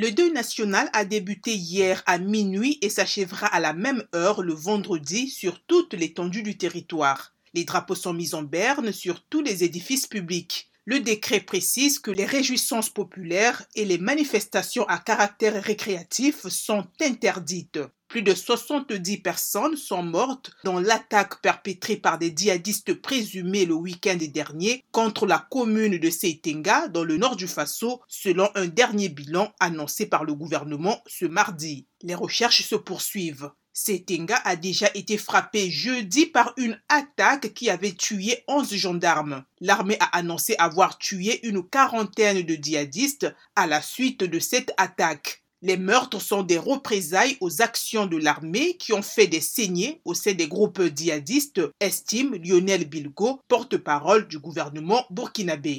Le deuil national a débuté hier à minuit et s'achèvera à la même heure le vendredi sur toute l'étendue du territoire. Les drapeaux sont mis en berne sur tous les édifices publics. Le décret précise que les réjouissances populaires et les manifestations à caractère récréatif sont interdites. Plus de 70 personnes sont mortes dans l'attaque perpétrée par des djihadistes présumés le week-end dernier contre la commune de Seitenga dans le nord du Faso, selon un dernier bilan annoncé par le gouvernement ce mardi. Les recherches se poursuivent. Setenga a déjà été frappé jeudi par une attaque qui avait tué 11 gendarmes. L'armée a annoncé avoir tué une quarantaine de djihadistes à la suite de cette attaque. Les meurtres sont des représailles aux actions de l'armée qui ont fait des saignées au sein des groupes djihadistes, estime Lionel Bilgo, porte-parole du gouvernement burkinabé.